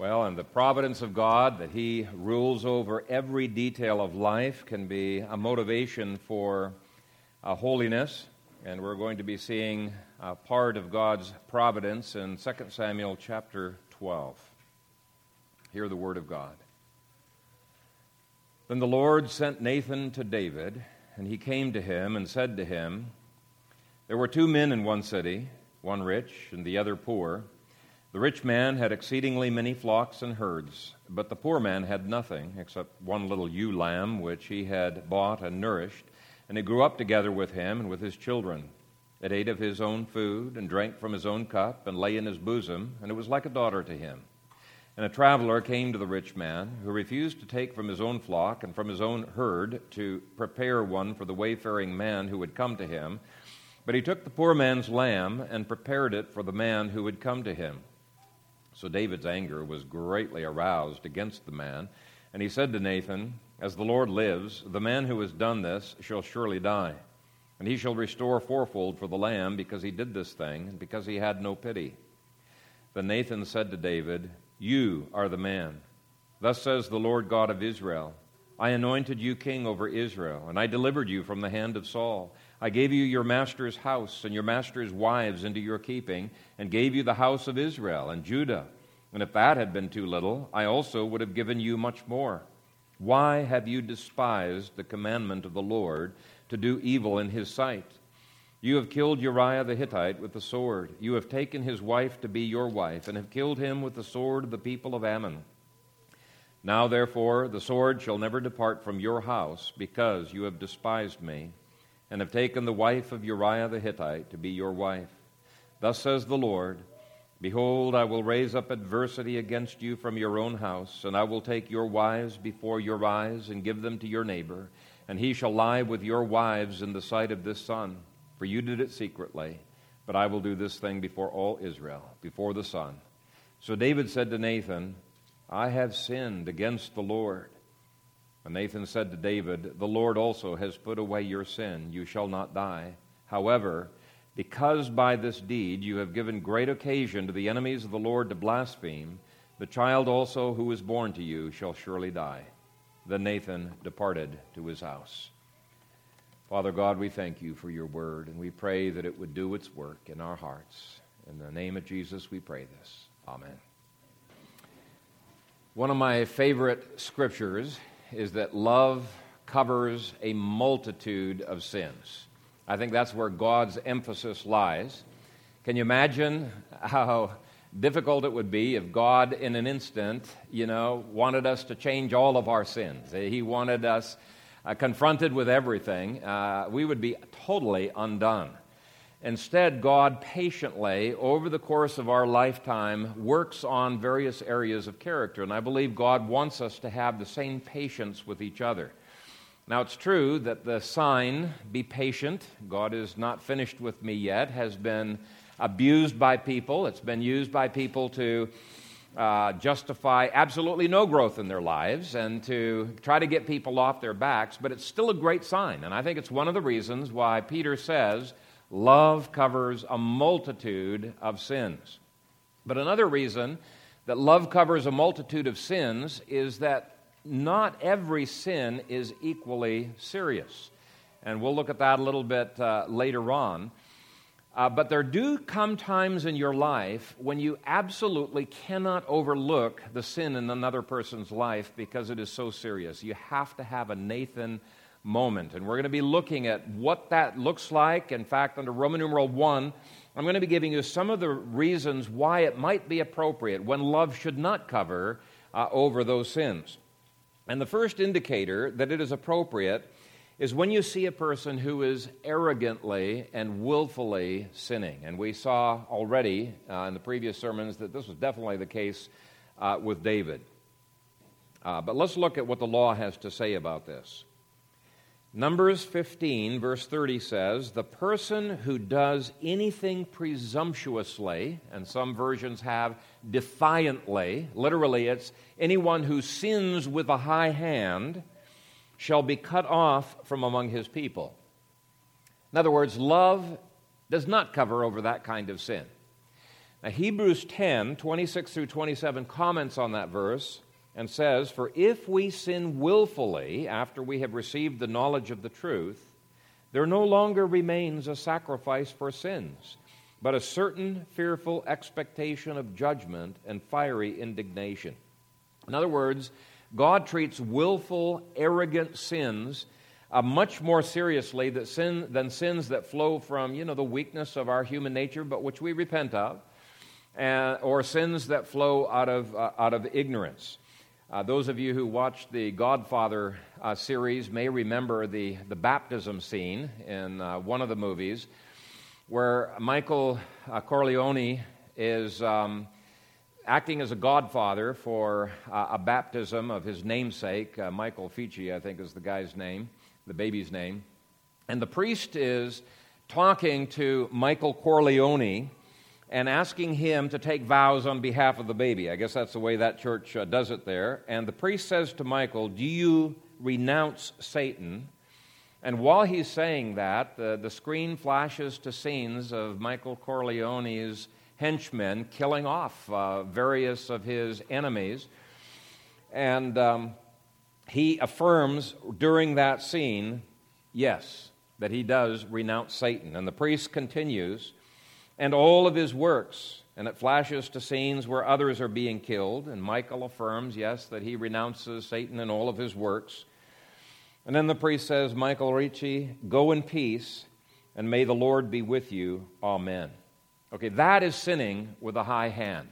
Well, and the providence of God, that He rules over every detail of life, can be a motivation for uh, holiness. And we're going to be seeing a part of God's providence in 2 Samuel chapter 12. Hear the word of God. Then the Lord sent Nathan to David, and he came to him and said to him, There were two men in one city, one rich and the other poor. The rich man had exceedingly many flocks and herds, but the poor man had nothing except one little ewe lamb which he had bought and nourished, and it grew up together with him and with his children. It ate of his own food and drank from his own cup and lay in his bosom, and it was like a daughter to him. And a traveler came to the rich man, who refused to take from his own flock and from his own herd to prepare one for the wayfaring man who would come to him. But he took the poor man's lamb and prepared it for the man who would come to him. So David's anger was greatly aroused against the man, and he said to Nathan, As the Lord lives, the man who has done this shall surely die, and he shall restore fourfold for the lamb, because he did this thing, and because he had no pity. Then Nathan said to David, You are the man. Thus says the Lord God of Israel I anointed you king over Israel, and I delivered you from the hand of Saul. I gave you your master's house and your master's wives into your keeping, and gave you the house of Israel and Judah. And if that had been too little, I also would have given you much more. Why have you despised the commandment of the Lord to do evil in his sight? You have killed Uriah the Hittite with the sword. You have taken his wife to be your wife, and have killed him with the sword of the people of Ammon. Now, therefore, the sword shall never depart from your house, because you have despised me and have taken the wife of Uriah the Hittite to be your wife. Thus says the Lord Behold, I will raise up adversity against you from your own house, and I will take your wives before your eyes and give them to your neighbor, and he shall lie with your wives in the sight of this sun. For you did it secretly, but I will do this thing before all Israel, before the sun. So David said to Nathan, I have sinned against the Lord. And Nathan said to David, The Lord also has put away your sin. You shall not die. However, because by this deed you have given great occasion to the enemies of the Lord to blaspheme, the child also who is born to you shall surely die. Then Nathan departed to his house. Father God, we thank you for your word, and we pray that it would do its work in our hearts. In the name of Jesus, we pray this. Amen. One of my favorite scriptures is that love covers a multitude of sins. I think that's where God's emphasis lies. Can you imagine how difficult it would be if God, in an instant, you know, wanted us to change all of our sins? He wanted us uh, confronted with everything. Uh, we would be totally undone. Instead, God patiently, over the course of our lifetime, works on various areas of character. And I believe God wants us to have the same patience with each other. Now, it's true that the sign, be patient, God is not finished with me yet, has been abused by people. It's been used by people to uh, justify absolutely no growth in their lives and to try to get people off their backs, but it's still a great sign. And I think it's one of the reasons why Peter says, Love covers a multitude of sins. But another reason that love covers a multitude of sins is that not every sin is equally serious. And we'll look at that a little bit uh, later on. Uh, but there do come times in your life when you absolutely cannot overlook the sin in another person's life because it is so serious. You have to have a Nathan moment. And we're going to be looking at what that looks like. In fact, under Roman numeral 1, I'm going to be giving you some of the reasons why it might be appropriate when love should not cover uh, over those sins. And the first indicator that it is appropriate is when you see a person who is arrogantly and willfully sinning. And we saw already uh, in the previous sermons that this was definitely the case uh, with David. Uh, but let's look at what the law has to say about this. Numbers 15, verse 30 says, The person who does anything presumptuously, and some versions have defiantly, literally, it's anyone who sins with a high hand, shall be cut off from among his people. In other words, love does not cover over that kind of sin. Now, Hebrews 10, 26 through 27 comments on that verse and says, For if we sin willfully after we have received the knowledge of the truth, there no longer remains a sacrifice for sins, but a certain fearful expectation of judgment and fiery indignation. In other words, God treats willful, arrogant sins uh, much more seriously than, sin, than sins that flow from, you know, the weakness of our human nature, but which we repent of, uh, or sins that flow out of, uh, out of ignorance. Uh, those of you who watched the Godfather uh, series may remember the, the baptism scene in uh, one of the movies where Michael uh, Corleone is um, acting as a godfather for uh, a baptism of his namesake. Uh, Michael Rizzi, I think, is the guy's name, the baby's name. And the priest is talking to Michael Corleone and asking him to take vows on behalf of the baby. I guess that's the way that church uh, does it there. And the priest says to Michael, Do you renounce Satan? And while he's saying that, the, the screen flashes to scenes of Michael Corleone's henchmen killing off uh, various of his enemies. And um, he affirms during that scene, yes, that he does renounce Satan. And the priest continues and all of his works. And it flashes to scenes where others are being killed. And Michael affirms, yes, that he renounces Satan and all of his works. And then the priest says, Michael Rizzi, go in peace, and may the Lord be with you. Amen. Okay, that is sinning with a high hand.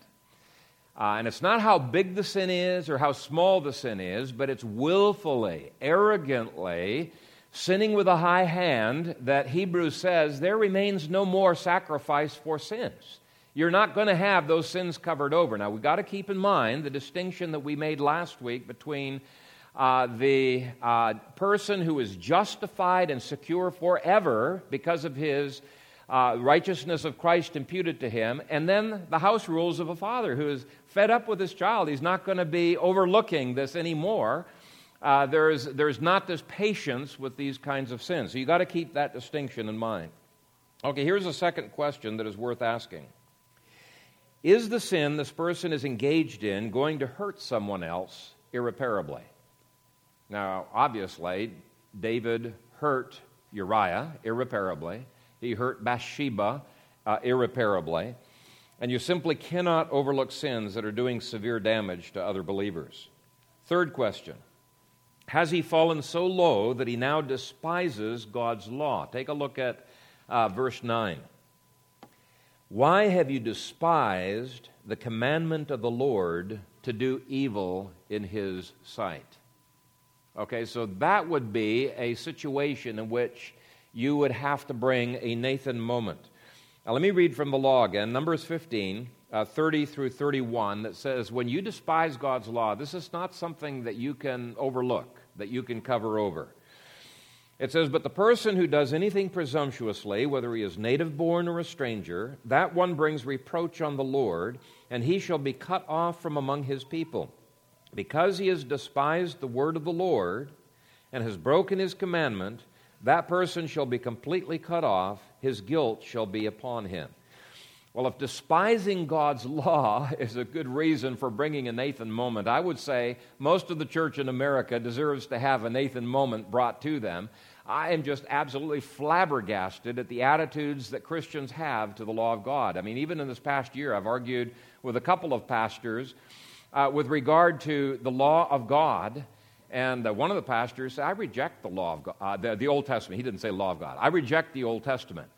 Uh, and it's not how big the sin is or how small the sin is, but it's willfully, arrogantly sinning with a high hand that Hebrews says there remains no more sacrifice for sins. You're not going to have those sins covered over. Now, we've got to keep in mind the distinction that we made last week between uh, the uh, person who is justified and secure forever because of his uh, righteousness of Christ imputed to him, and then the house rules of a father who is fed up with his child. He's not going to be overlooking this anymore uh, there's, there's not this patience with these kinds of sins. So you've got to keep that distinction in mind. Okay, here's a second question that is worth asking Is the sin this person is engaged in going to hurt someone else irreparably? Now, obviously, David hurt Uriah irreparably, he hurt Bathsheba uh, irreparably. And you simply cannot overlook sins that are doing severe damage to other believers. Third question has he fallen so low that he now despises God's law? Take a look at uh, verse 9. Why have you despised the commandment of the Lord to do evil in his sight? Okay, so that would be a situation in which you would have to bring a Nathan moment. Now, let me read from the law again, Numbers 15, uh, 30 through 31, that says, When you despise God's law, this is not something that you can overlook that you can cover over. It says, But the person who does anything presumptuously, whether he is native born or a stranger, that one brings reproach on the Lord, and he shall be cut off from among his people. Because he has despised the word of the Lord and has broken his commandment, that person shall be completely cut off, his guilt shall be upon him. Well, if despising God's law is a good reason for bringing a Nathan moment, I would say most of the church in America deserves to have a Nathan moment brought to them. I am just absolutely flabbergasted at the attitudes that Christians have to the law of God. I mean, even in this past year, I've argued with a couple of pastors uh, with regard to the law of God. And uh, one of the pastors said, I reject the law of God, uh, the, the Old Testament. He didn't say law of God. I reject the Old Testament.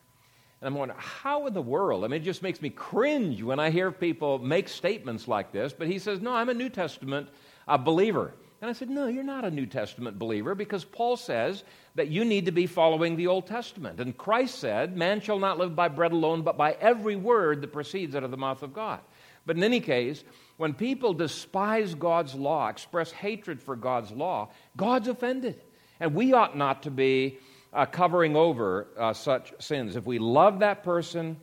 And I'm wondering, how in the world? I mean, it just makes me cringe when I hear people make statements like this. But he says, No, I'm a New Testament uh, believer. And I said, No, you're not a New Testament believer because Paul says that you need to be following the Old Testament. And Christ said, Man shall not live by bread alone, but by every word that proceeds out of the mouth of God. But in any case, when people despise God's law, express hatred for God's law, God's offended. And we ought not to be uh, covering over uh, such sins. If we love that person,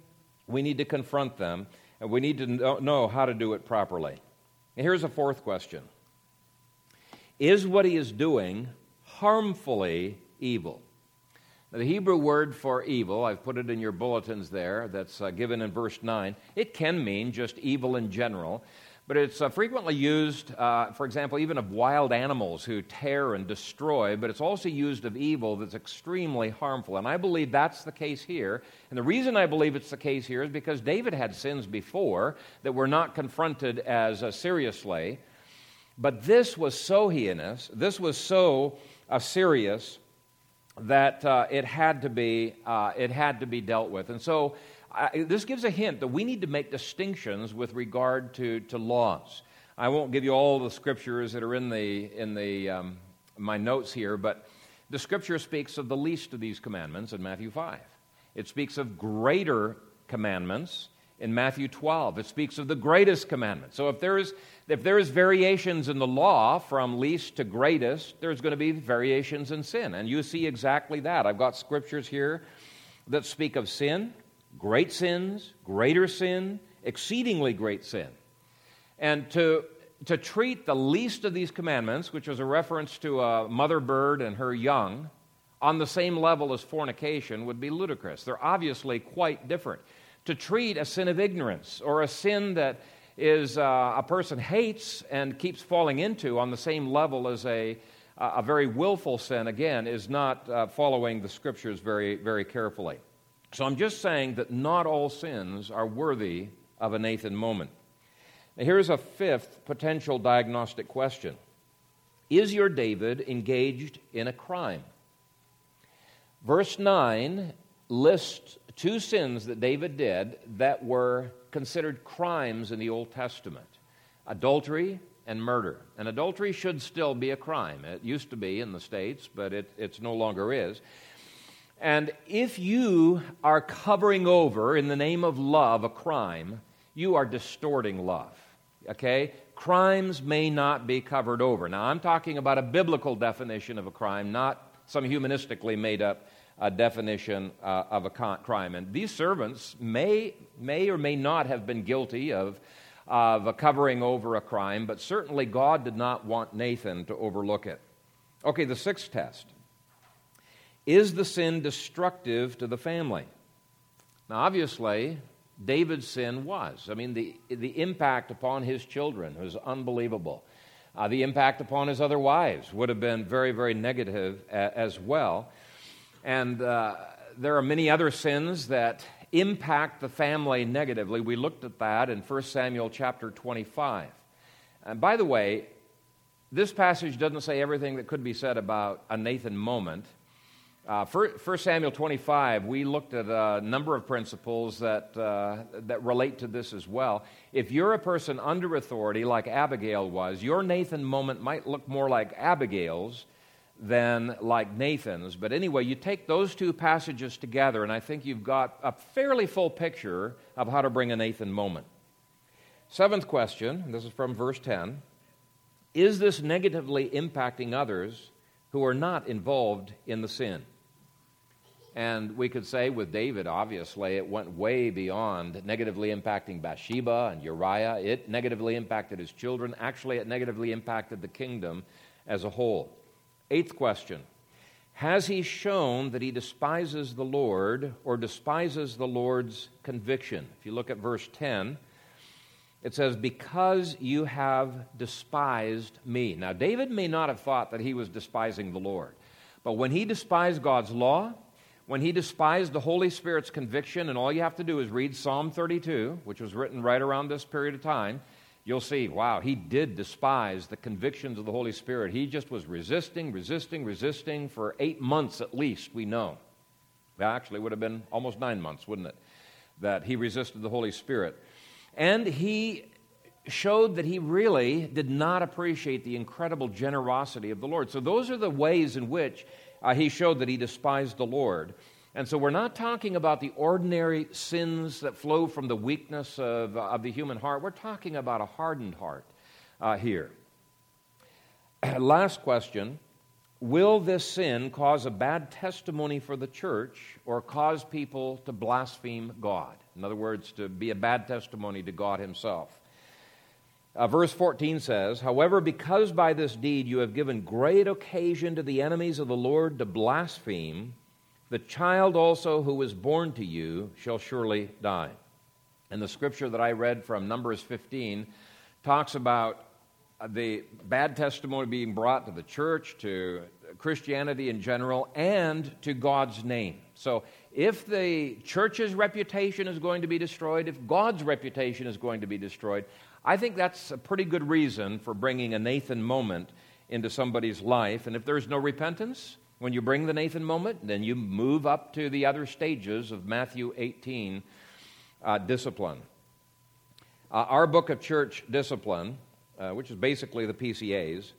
we need to confront them, and we need to know how to do it properly. And here's a fourth question Is what he is doing harmfully evil? Now, the Hebrew word for evil, I've put it in your bulletins there, that's uh, given in verse 9. It can mean just evil in general, but it's uh, frequently used, uh, for example, even of wild animals who tear and destroy, but it's also used of evil that's extremely harmful. And I believe that's the case here. And the reason I believe it's the case here is because David had sins before that were not confronted as seriously. But this was so heinous, this was so uh, serious that uh, it, had to be, uh, it had to be dealt with. And so this gives a hint that we need to make distinctions with regard to, to laws. I won't give you all the scriptures that are in, the, in the, um, my notes here, but the scripture speaks of the least of these commandments in Matthew 5. It speaks of greater commandments in Matthew 12. It speaks of the greatest commandment. So if there is if there is variations in the law from least to greatest, there's going to be variations in sin. And you see exactly that. I've got scriptures here that speak of sin, great sins, greater sin, exceedingly great sin. And to, to treat the least of these commandments, which was a reference to a mother bird and her young, on the same level as fornication would be ludicrous. They're obviously quite different. To treat a sin of ignorance or a sin that is uh, a person hates and keeps falling into on the same level as a, a very willful sin, again, is not uh, following the scriptures very, very carefully. So I'm just saying that not all sins are worthy of a Nathan moment. Now, here's a fifth potential diagnostic question Is your David engaged in a crime? Verse 9 lists two sins that David did that were considered crimes in the Old Testament adultery and murder. And adultery should still be a crime. It used to be in the States, but it it's no longer is. And if you are covering over, in the name of love, a crime, you are distorting love. Okay? Crimes may not be covered over. Now, I'm talking about a biblical definition of a crime, not some humanistically made up a definition uh, of a crime. And these servants may, may or may not have been guilty of, of covering over a crime, but certainly God did not want Nathan to overlook it. Okay, the sixth test Is the sin destructive to the family? Now, obviously, David's sin was. I mean, the, the impact upon his children was unbelievable. Uh, the impact upon his other wives would have been very, very negative as well. And uh, there are many other sins that impact the family negatively. We looked at that in 1 Samuel chapter 25. And by the way, this passage doesn't say everything that could be said about a Nathan moment. Uh, 1 Samuel 25, we looked at a number of principles that, uh, that relate to this as well. If you're a person under authority, like Abigail was, your Nathan moment might look more like Abigail's than like Nathan's. But anyway, you take those two passages together, and I think you've got a fairly full picture of how to bring a Nathan moment. Seventh question this is from verse 10 Is this negatively impacting others who are not involved in the sin? And we could say with David, obviously, it went way beyond negatively impacting Bathsheba and Uriah. It negatively impacted his children. Actually, it negatively impacted the kingdom as a whole. Eighth question Has he shown that he despises the Lord or despises the Lord's conviction? If you look at verse 10, it says, Because you have despised me. Now, David may not have thought that he was despising the Lord, but when he despised God's law, when he despised the Holy Spirit's conviction, and all you have to do is read Psalm 32, which was written right around this period of time, you'll see, wow, he did despise the convictions of the Holy Spirit. He just was resisting, resisting, resisting for eight months at least, we know. Well, actually, would have been almost nine months, wouldn't it? That he resisted the Holy Spirit. And he showed that he really did not appreciate the incredible generosity of the Lord. So, those are the ways in which uh, he showed that he despised the Lord. And so we're not talking about the ordinary sins that flow from the weakness of, uh, of the human heart. We're talking about a hardened heart uh, here. Last question Will this sin cause a bad testimony for the church or cause people to blaspheme God? In other words, to be a bad testimony to God Himself. Uh, verse 14 says, However, because by this deed you have given great occasion to the enemies of the Lord to blaspheme, The child also who is born to you shall surely die. And the scripture that I read from Numbers 15 talks about the bad testimony being brought to the church, to Christianity in general, and to God's name. So, if the church's reputation is going to be destroyed, if God's reputation is going to be destroyed, I think that's a pretty good reason for bringing a Nathan moment into somebody's life. And if there's no repentance, when you bring the Nathan moment, then you move up to the other stages of Matthew 18 uh, discipline. Uh, our book of church discipline, uh, which is basically the PCAs,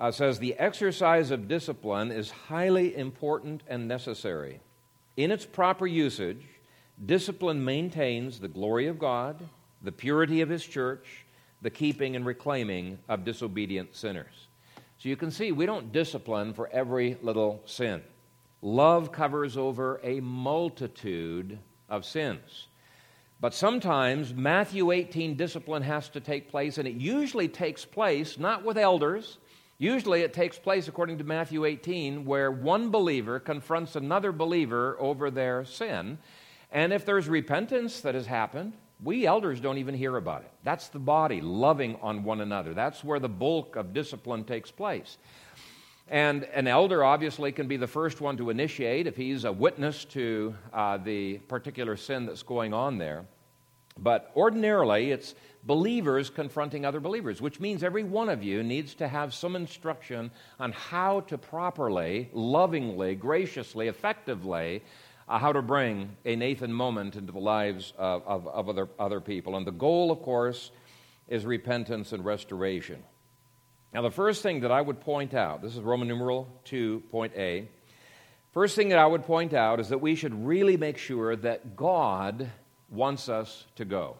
uh, says the exercise of discipline is highly important and necessary. In its proper usage, discipline maintains the glory of God, the purity of His church, the keeping and reclaiming of disobedient sinners. So you can see we don't discipline for every little sin. Love covers over a multitude of sins. But sometimes Matthew 18 discipline has to take place, and it usually takes place not with elders. Usually it takes place, according to Matthew 18, where one believer confronts another believer over their sin. And if there's repentance that has happened, we elders don't even hear about it. That's the body loving on one another. That's where the bulk of discipline takes place. And an elder obviously can be the first one to initiate if he's a witness to uh, the particular sin that's going on there. But ordinarily, it's believers confronting other believers, which means every one of you needs to have some instruction on how to properly, lovingly, graciously, effectively, uh, how to bring a Nathan moment into the lives of, of, of other, other people. And the goal, of course, is repentance and restoration. Now, the first thing that I would point out, this is Roman numeral 2, point A. First thing that I would point out is that we should really make sure that God wants us to go.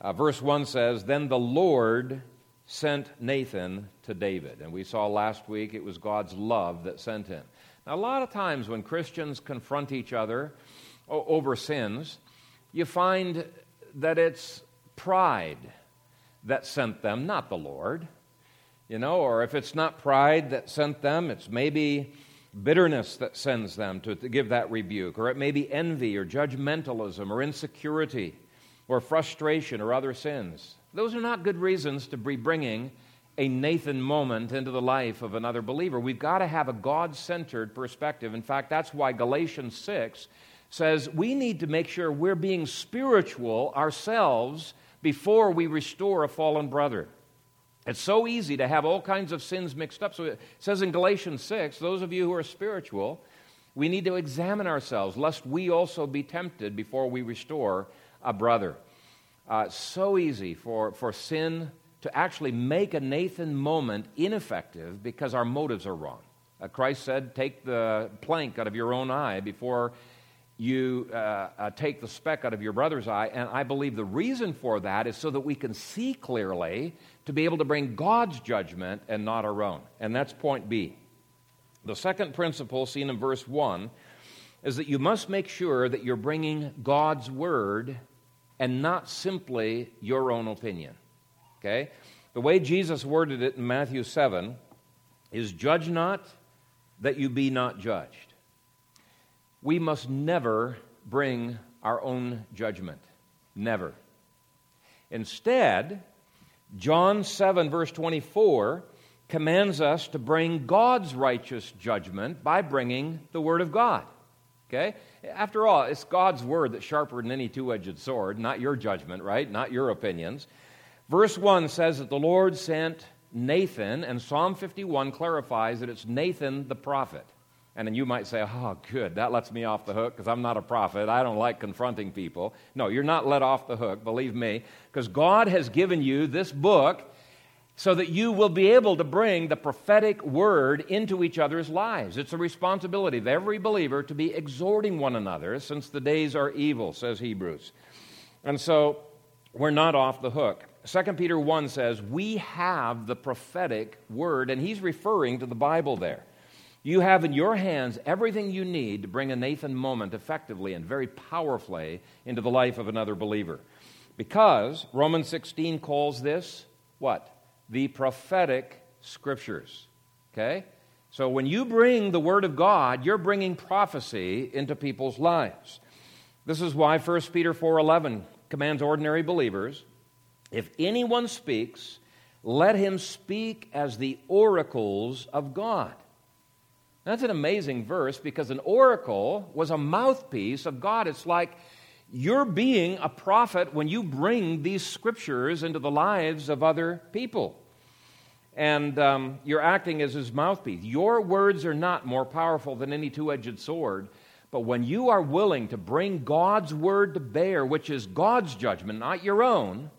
Uh, verse 1 says, Then the Lord sent Nathan to David. And we saw last week it was God's love that sent him. A lot of times when Christians confront each other over sins, you find that it's pride that sent them, not the Lord you know, or if it's not pride that sent them, it's maybe bitterness that sends them to, to give that rebuke, or it may be envy or judgmentalism or insecurity or frustration or other sins. Those are not good reasons to be bringing a Nathan moment into the life of another believer. We've got to have a God centered perspective. In fact, that's why Galatians 6 says we need to make sure we're being spiritual ourselves before we restore a fallen brother. It's so easy to have all kinds of sins mixed up. So it says in Galatians 6 those of you who are spiritual, we need to examine ourselves, lest we also be tempted before we restore a brother. Uh, so easy for, for sin to actually make a Nathan moment ineffective because our motives are wrong. Uh, Christ said, Take the plank out of your own eye before you uh, uh, take the speck out of your brother's eye. And I believe the reason for that is so that we can see clearly to be able to bring God's judgment and not our own. And that's point B. The second principle, seen in verse 1, is that you must make sure that you're bringing God's word and not simply your own opinion. Okay? The way Jesus worded it in Matthew 7 is judge not that you be not judged we must never bring our own judgment. Never. Instead, John 7, verse 24, commands us to bring God's righteous judgment by bringing the Word of God. Okay? After all, it's God's Word that's sharper than any two edged sword, not your judgment, right? Not your opinions. Verse 1 says that the Lord sent Nathan, and Psalm 51 clarifies that it's Nathan the prophet. And then you might say, oh, good, that lets me off the hook because I'm not a prophet. I don't like confronting people. No, you're not let off the hook, believe me, because God has given you this book so that you will be able to bring the prophetic word into each other's lives. It's a responsibility of every believer to be exhorting one another since the days are evil, says Hebrews. And so we're not off the hook. 2 Peter 1 says, We have the prophetic word, and he's referring to the Bible there. You have in your hands everything you need to bring a Nathan moment effectively and very powerfully into the life of another believer. Because Romans 16 calls this what? The prophetic scriptures. Okay? So when you bring the Word of God, you're bringing prophecy into people's lives. This is why 1 Peter 4:11 commands ordinary believers, if anyone speaks, let him speak as the oracles of God. That's an amazing verse because an oracle was a mouthpiece of God. It's like you're being a prophet when you bring these scriptures into the lives of other people. And um, you're acting as his mouthpiece. Your words are not more powerful than any two edged sword. But when you are willing to bring God's word to bear, which is God's judgment, not your own,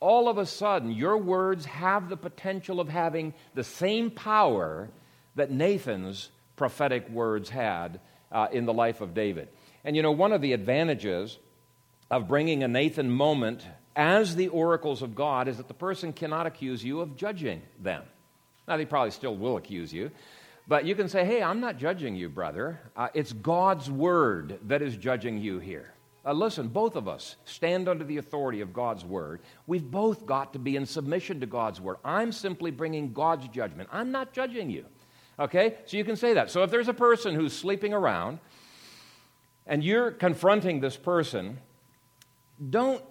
all of a sudden your words have the potential of having the same power that Nathan's prophetic words had uh, in the life of David. And you know, one of the advantages of bringing a Nathan moment as the oracles of God is that the person cannot accuse you of judging them. Now, they probably still will accuse you, but you can say, hey, I'm not judging you, brother. Uh, it's God's word that is judging you here. Uh, listen, both of us stand under the authority of God's word. We've both got to be in submission to God's word. I'm simply bringing God's judgment. I'm not judging you. Okay? So you can say that. So if there's a person who's sleeping around and you're confronting this person, don't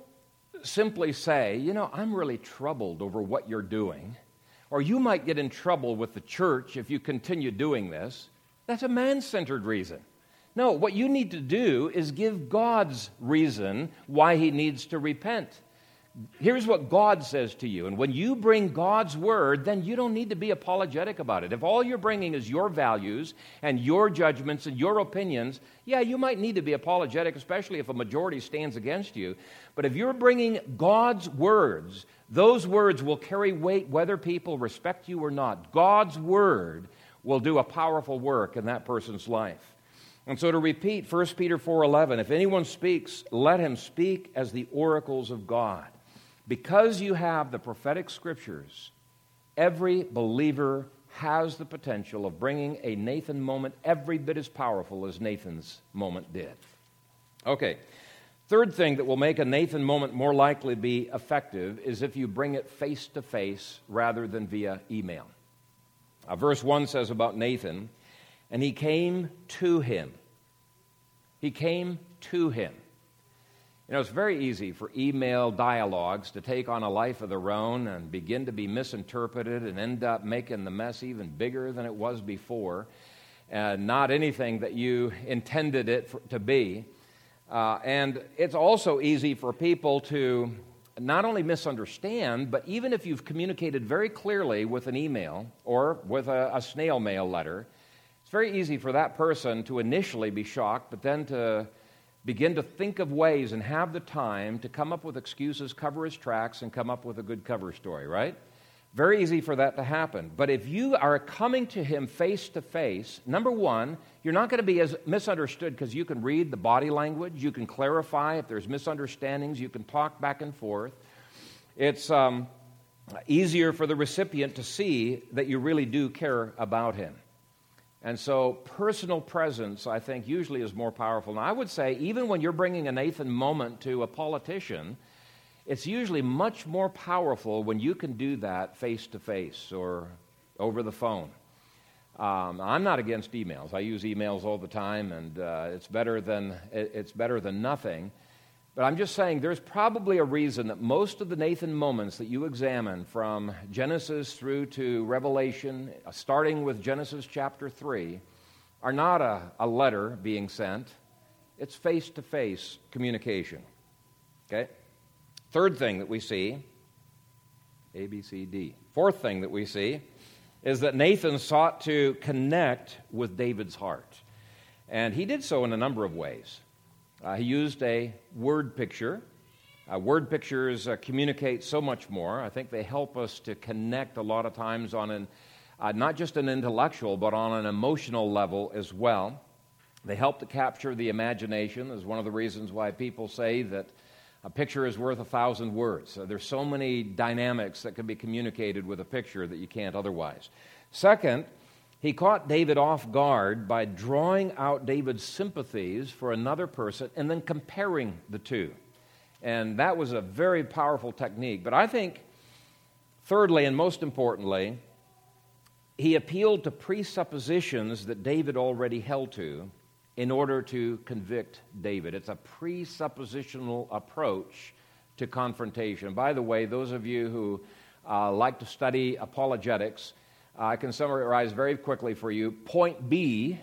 simply say, you know, I'm really troubled over what you're doing, or you might get in trouble with the church if you continue doing this. That's a man centered reason. No, what you need to do is give God's reason why he needs to repent here's what God says to you. And when you bring God's word, then you don't need to be apologetic about it. If all you're bringing is your values and your judgments and your opinions, yeah, you might need to be apologetic, especially if a majority stands against you. But if you're bringing God's words, those words will carry weight whether people respect you or not. God's word will do a powerful work in that person's life. And so to repeat 1 Peter 4:11, if anyone speaks, let him speak as the oracles of God. Because you have the prophetic scriptures, every believer has the potential of bringing a Nathan moment every bit as powerful as Nathan's moment did. Okay, third thing that will make a Nathan moment more likely to be effective is if you bring it face to face rather than via email. Uh, verse 1 says about Nathan, and he came to him. He came to him. You know, it's very easy for email dialogues to take on a life of their own and begin to be misinterpreted and end up making the mess even bigger than it was before, and not anything that you intended it for, to be. Uh, and it's also easy for people to not only misunderstand, but even if you've communicated very clearly with an email or with a, a snail mail letter, it's very easy for that person to initially be shocked, but then to begin to think of ways and have the time to come up with excuses, cover his tracks, and come up with a good cover story, right? Very easy for that to happen. But if you are coming to him face to face, number one, you're not going to be as misunderstood because you can read the body language, you can clarify if there's misunderstandings, you can talk back and forth. It's um, easier for the recipient to see that you really do care about him. And so, personal presence, I think, usually is more powerful. Now, I would say, even when you're bringing a Nathan moment to a politician, it's usually much more powerful when you can do that face to face or over the phone. Um, I'm not against emails. I use emails all the time, and uh, it's better than it's better than nothing. But I'm just saying there's probably a reason that most of the Nathan moments that you examine from Genesis through to Revelation, uh, starting with Genesis chapter 3, are not a, a letter being sent, it's face to face communication. Okay? Third thing that we see, A, B, C, D. Fourth thing that we see is that Nathan sought to connect with David's heart. And he did so in a number of ways. Uh, he used a word picture. Uh, word pictures uh, communicate so much more. I think they help us to connect a lot of times on an, uh, not just an intellectual, but on an emotional level as well. They help to capture the imagination, is one of the reasons why people say that a picture is worth a thousand words. there's so many dynamics that can be communicated with a picture that you can't otherwise. Second, he caught David off guard by drawing out David's sympathies for another person and then comparing the two. And that was a very powerful technique. But I think, thirdly and most importantly, he appealed to presuppositions that David already held to in order to convict David. It's a presuppositional approach to confrontation. By the way, those of you who uh, like to study apologetics, I can summarize very quickly for you. Point B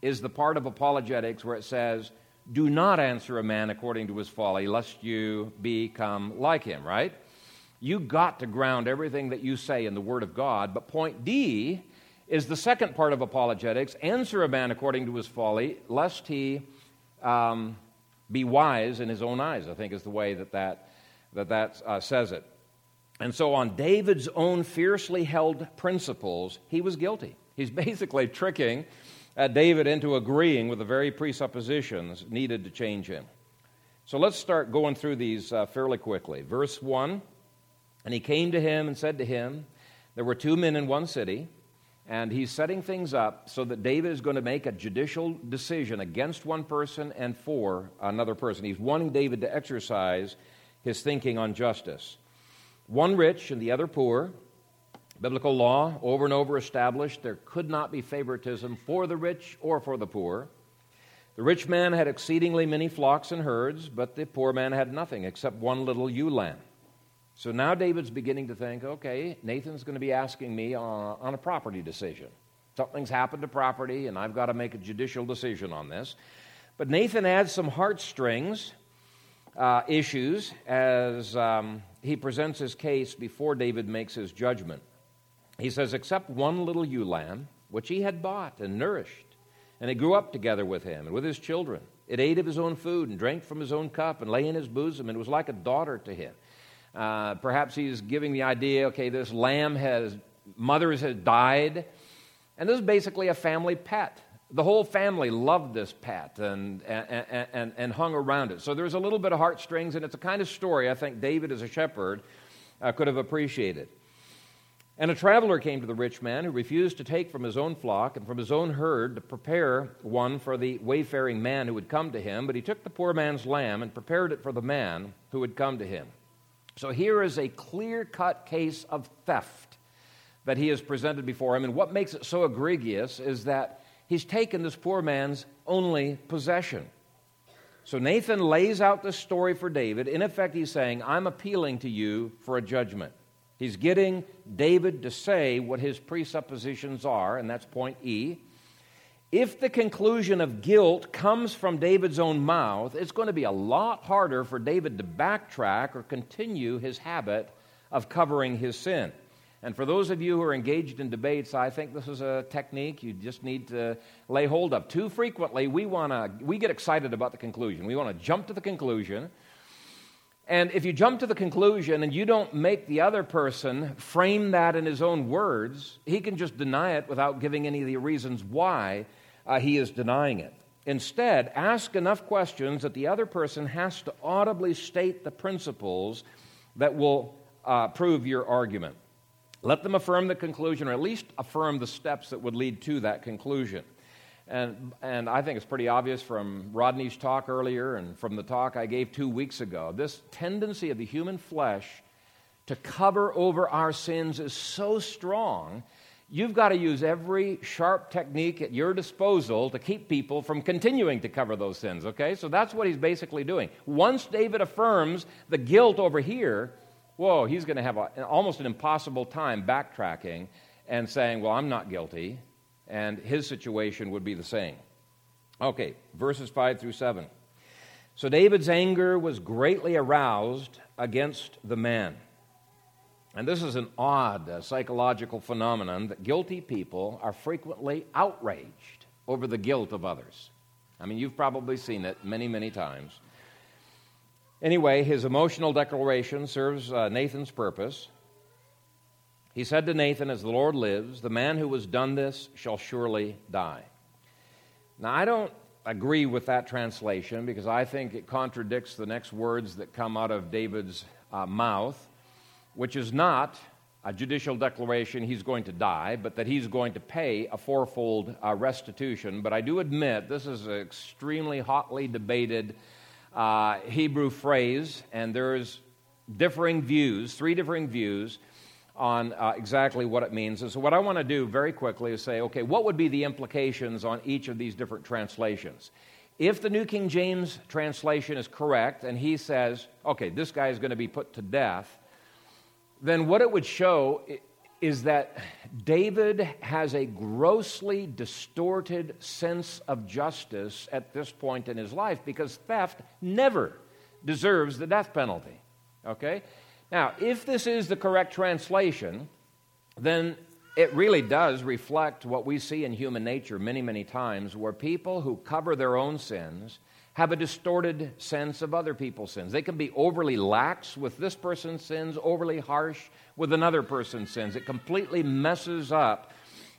is the part of apologetics where it says, Do not answer a man according to his folly, lest you become like him, right? You got to ground everything that you say in the Word of God. But point D is the second part of apologetics answer a man according to his folly, lest he um, be wise in his own eyes, I think is the way that that, that, that uh, says it. And so, on David's own fiercely held principles, he was guilty. He's basically tricking uh, David into agreeing with the very presuppositions needed to change him. So, let's start going through these uh, fairly quickly. Verse 1 And he came to him and said to him, There were two men in one city, and he's setting things up so that David is going to make a judicial decision against one person and for another person. He's wanting David to exercise his thinking on justice one rich and the other poor. Biblical law over and over established there could not be favoritism for the rich or for the poor. The rich man had exceedingly many flocks and herds, but the poor man had nothing except one little ewe lamb. So now David's beginning to think okay, Nathan's going to be asking me on, on a property decision. Something's happened to property, and I've got to make a judicial decision on this. But Nathan adds some heartstrings uh, issues as um, he presents his case before David makes his judgment. He says, Except one little ewe lamb, which he had bought and nourished, and it grew up together with him and with his children. It ate of his own food and drank from his own cup and lay in his bosom and was like a daughter to him. Uh, perhaps he's giving the idea okay, this lamb has, mothers has died, and this is basically a family pet the whole family loved this pet and, and, and, and, hung around it. So there's a little bit of heartstrings, and it's a kind of story I think David, as a shepherd, uh, could have appreciated. And a traveler came to the rich man who refused to take from his own flock and from his own herd to prepare one for the wayfaring man who would come to him, but he took the poor man's lamb and prepared it for the man who would come to him. So here is a clear cut case of theft that he has presented before him. And what makes it so egregious is that he's taken this poor man's only possession. So Nathan lays out this story for David. In effect, he's saying, I'm appealing to you for a judgment. He's getting David to say what his presuppositions are, and that's point E. If the conclusion of guilt comes from David's own mouth, it's going to be a lot harder for David to backtrack or continue his habit of covering his sin. And for those of you who are engaged in debates, I think this is a technique you just need to lay hold of. Too frequently, we, wanna, we get excited about the conclusion. We want to jump to the conclusion. And if you jump to the conclusion and you don't make the other person frame that in his own words, he can just deny it without giving any of the reasons why uh, he is denying it. Instead, ask enough questions that the other person has to audibly state the principles that will uh, prove your argument. Let them affirm the conclusion, or at least affirm the steps that would lead to that conclusion. And, and I think it's pretty obvious from Rodney's talk earlier and from the talk I gave two weeks ago. This tendency of the human flesh to cover over our sins is so strong, you've got to use every sharp technique at your disposal to keep people from continuing to cover those sins, okay? So that's what he's basically doing. Once David affirms the guilt over here, whoa, he's going to have a, almost an impossible time backtracking and saying, well, I'm not guilty, and his situation would be the same. Okay, verses 5 through 7. So David's anger was greatly aroused against the man. And this is an odd uh, psychological phenomenon that guilty people are frequently outraged over the guilt of others. I mean, you've probably seen it many, many times. Anyway, his emotional declaration serves uh, Nathan's purpose. He said to Nathan, As the Lord lives, the man who has done this shall surely die. Now, I don't agree with that translation because I think it contradicts the next words that come out of David's uh, mouth, which is not a judicial declaration he's going to die, but that he's going to pay a fourfold uh, restitution. But I do admit this is an extremely hotly debated uh, Hebrew phrase, and there's differing views, three differing views on uh, exactly what it means. And so, what I want to do very quickly is say, okay, what would be the implications on each of these different translations? If the New King James translation is correct, and he says, okay, this guy is going to be put to death, then what it would show is that David has a grossly distorted sense of justice at this point in his life because theft never deserves the death penalty. Okay? Now, if this is the correct translation, then it really does reflect what we see in human nature many, many times, where people who cover their own sins have a distorted sense of other people's sins. They can be overly lax with this person's sins, overly harsh with another person's sins. It completely messes up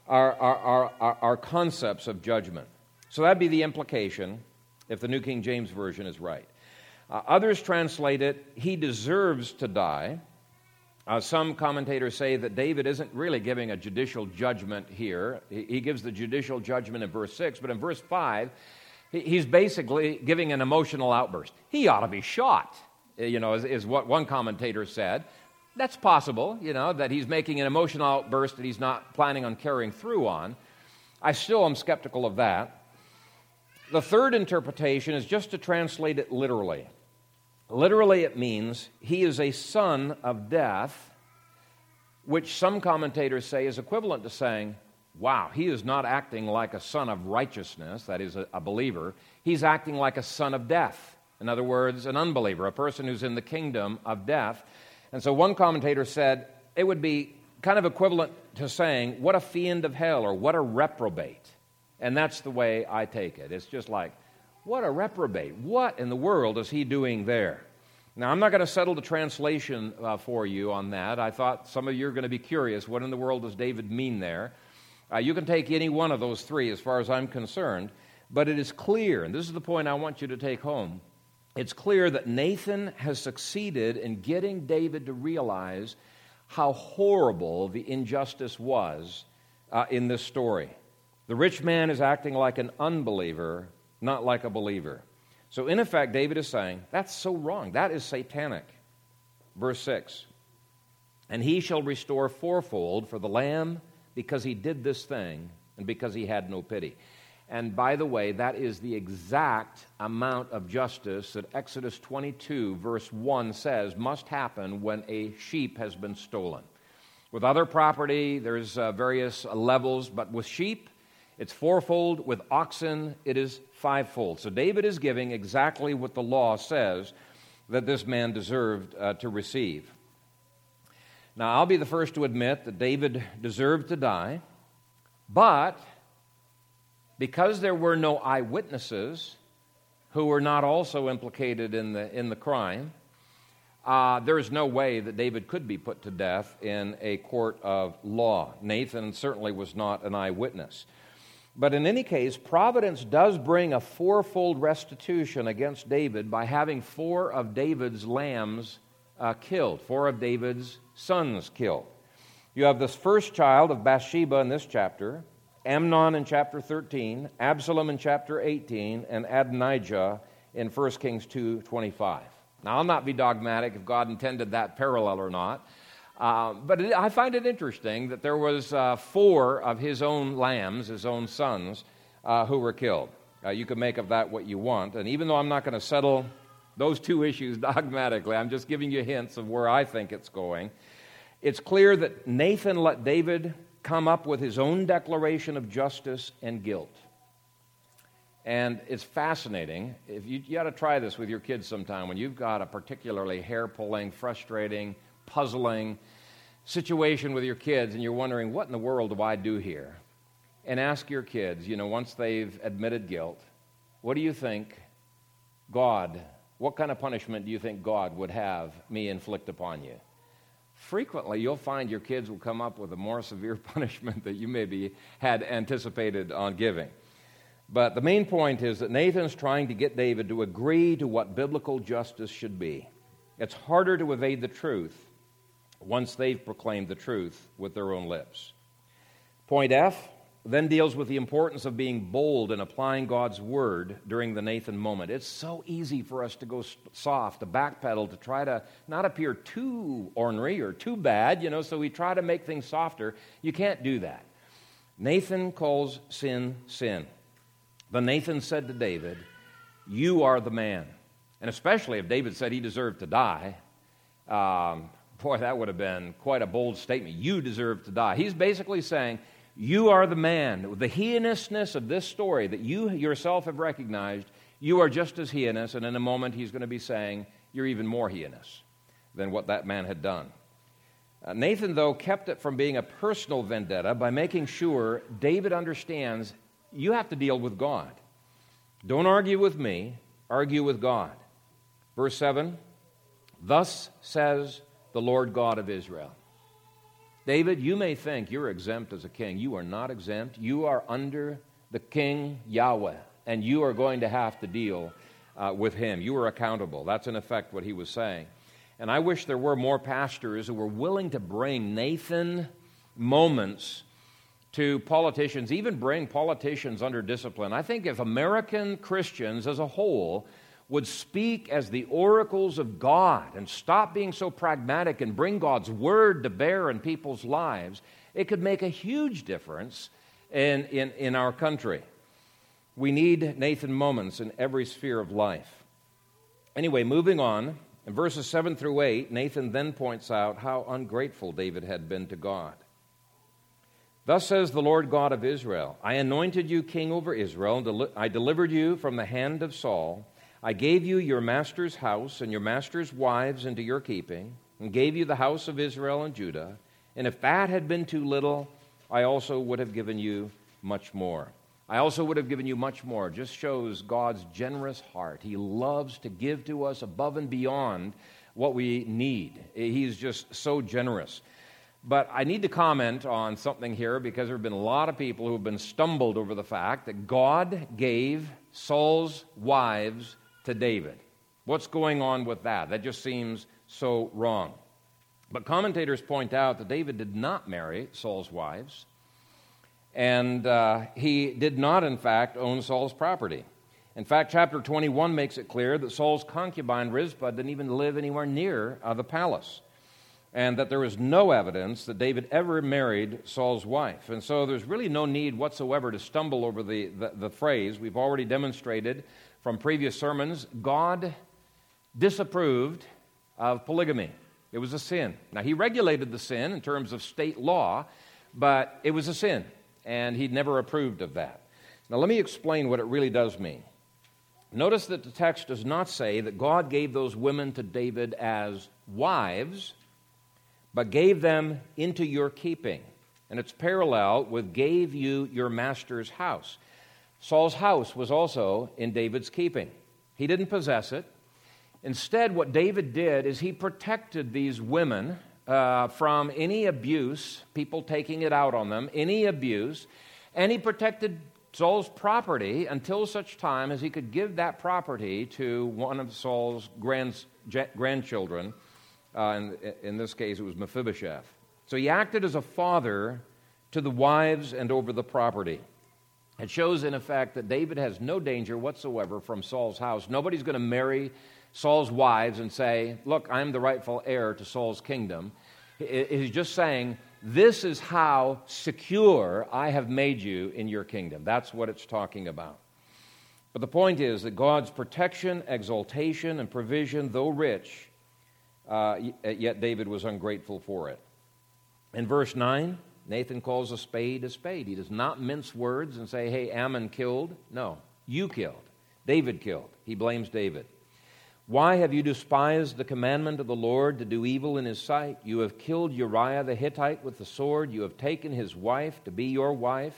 our, our, our, our, concepts of judgment. So that'd be the implication if the New King James Version is right. Uh, others translate it, he deserves to die. Uh, some commentators say that David isn't really giving a judicial judgment here. He, he gives the judicial judgment in verse 6, but in verse 5, he, he's basically giving an emotional outburst. He ought to be shot, you know, is, is what one commentator said. That's possible, you know, that he's making an emotional outburst that he's not planning on carrying through on. I still am skeptical of that. The third interpretation is just to translate it literally. Literally, it means he is a son of death, which some commentators say is equivalent to saying, wow, he is not acting like a son of righteousness, that is, a, believer. He's acting like a son of death. In other words, an unbeliever, a person who's in the kingdom of death. And so one commentator said it would be kind of equivalent to saying, what a fiend of hell or what a reprobate. And that's the way I take it. It's just like, what a reprobate. What in the world is he doing there? Now, I'm not going to settle the translation uh, for you on that. I thought some of you are going to be curious. What in the world does David mean there? Uh, you can take any one of those three as far as I'm concerned, but it is clear, and this is the point I want you to take home. It's clear that Nathan has succeeded in getting David to realize how horrible the injustice was uh, in this story. The rich man is acting like an unbeliever not like a believer. So, in effect, David is saying, that's so wrong. That is satanic. Verse 6 And he shall restore fourfold for the lamb because he did this thing and because he had no pity. And by the way, that is the exact amount of justice that Exodus 22, verse 1 says must happen when a sheep has been stolen. With other property, there's uh, various levels, but with sheep, it's fourfold. With oxen, it is fivefold. So David is giving exactly what the law says that this man deserved uh, to receive. Now, I'll be the first to admit that David deserved to die, but because there were no eyewitnesses who were not also implicated in the, in the crime, uh, there is no way that David could be put to death in a court of law. Nathan certainly was not an eyewitness. But in any case, providence does bring a fourfold restitution against David by having four of David's lambs uh, killed, four of David's sons killed. You have this first child of Bathsheba in this chapter, Amnon in chapter 13, Absalom in chapter 18, and Adonijah in 1 Kings 2:25. Now, I'll not be dogmatic if God intended that parallel or not. Uh, but it, I find it interesting that there was uh, four of his own lambs, his own sons, uh, who were killed. Uh, you can make of that what you want. And even though I'm not going to settle those two issues dogmatically, I'm just giving you hints of where I think it's going. It's clear that Nathan let David come up with his own declaration of justice and guilt. And it's fascinating. If you, you got to try this with your kids sometime when you've got a particularly hair pulling, frustrating, puzzling situation with your kids and you're wondering, what in the world do I do here? And ask your kids, you know, once they've admitted guilt, what do you think God, what kind of punishment do you think God would have me inflict upon you? Frequently, you'll find your kids will come up with a more severe punishment that you maybe had anticipated on giving. But the main point is that Nathan's trying to get David to agree to what biblical justice should be. It's harder to evade the truth once they've proclaimed the truth with their own lips. Point F then deals with the importance of being bold and applying God's word during the Nathan moment. It's so easy for us to go soft, to backpedal, to try to not appear too ornery or too bad, you know, so we try to make things softer. You can't do that. Nathan calls sin sin. But Nathan said to David, You are the man. And especially if David said he deserved to die, um, boy, that would have been quite a bold statement. You deserve to die. He's basically saying, You are the man. The heinousness of this story that you yourself have recognized, you are just as heinous. And in a moment, he's going to be saying, You're even more heinous than what that man had done. Uh, Nathan, though, kept it from being a personal vendetta by making sure David understands you have to deal with God. Don't argue with me, argue with God. Verse 7 Thus says the Lord God of Israel. David, you may think you're exempt as a king. You are not exempt. You are under the king Yahweh, and you are going to have to deal uh, with him. You are accountable. That's in effect what he was saying. And I wish there were more pastors who were willing to bring Nathan moments to politicians, even bring politicians under discipline. I think if American Christians as a whole would speak as the oracles of God and stop being so pragmatic and bring God's word to bear in people's lives, it could make a huge difference in, in, in our country. We need Nathan moments in every sphere of life. Anyway, moving on, in verses 7 through 8, Nathan then points out how ungrateful David had been to God. Thus says the Lord God of Israel I anointed you king over Israel, and I delivered you from the hand of Saul. I gave you your master's house and your master's wives into your keeping, and gave you the house of Israel and Judah. And if that had been too little, I also would have given you much more. I also would have given you much more. Just shows God's generous heart. He loves to give to us above and beyond what we need. He's just so generous. But I need to comment on something here because there have been a lot of people who have been stumbled over the fact that God gave Saul's wives to David. What's going on with that? That just seems so wrong. But commentators point out that David did not marry Saul's wives, and uh, he did not, in fact, own Saul's property. In fact, chapter 21 makes it clear that Saul's concubine Rizpah didn't even live anywhere near uh, the palace and that there is no evidence that David ever married Saul's wife. And so there's really no need whatsoever to stumble over the, the, the, phrase. We've already demonstrated from previous sermons God disapproved of polygamy. It was a sin. Now, he regulated the sin in terms of state law, but it was a sin, and he never approved of that. Now, let me explain what it really does mean. Notice that the text does not say that God gave those women to David as wives but gave them into your keeping. And it's parallel with gave you your master's house. Saul's house was also in David's keeping. He didn't possess it. Instead, what David did is he protected these women uh, from any abuse, people taking it out on them, any abuse, and he protected Saul's property until such time as he could give that property to one of Saul's grand, grandchildren uh, in, in this case, it was Mephibosheth. So he acted as a father to the wives and over the property. It shows, in effect, that David has no danger whatsoever from Saul's house. Nobody's going to marry Saul's wives and say, Look, I'm the rightful heir to Saul's kingdom. He's just saying, This is how secure I have made you in your kingdom. That's what it's talking about. But the point is that God's protection, exaltation, and provision, though rich, uh, yet David was ungrateful for it. In verse 9, Nathan calls a spade a spade. He does not mince words and say, hey, Ammon killed. No, you killed. David killed. He blames David. Why have you despised the commandment of the Lord to do evil in his sight? You have killed Uriah the Hittite with the sword. You have taken his wife to be your wife,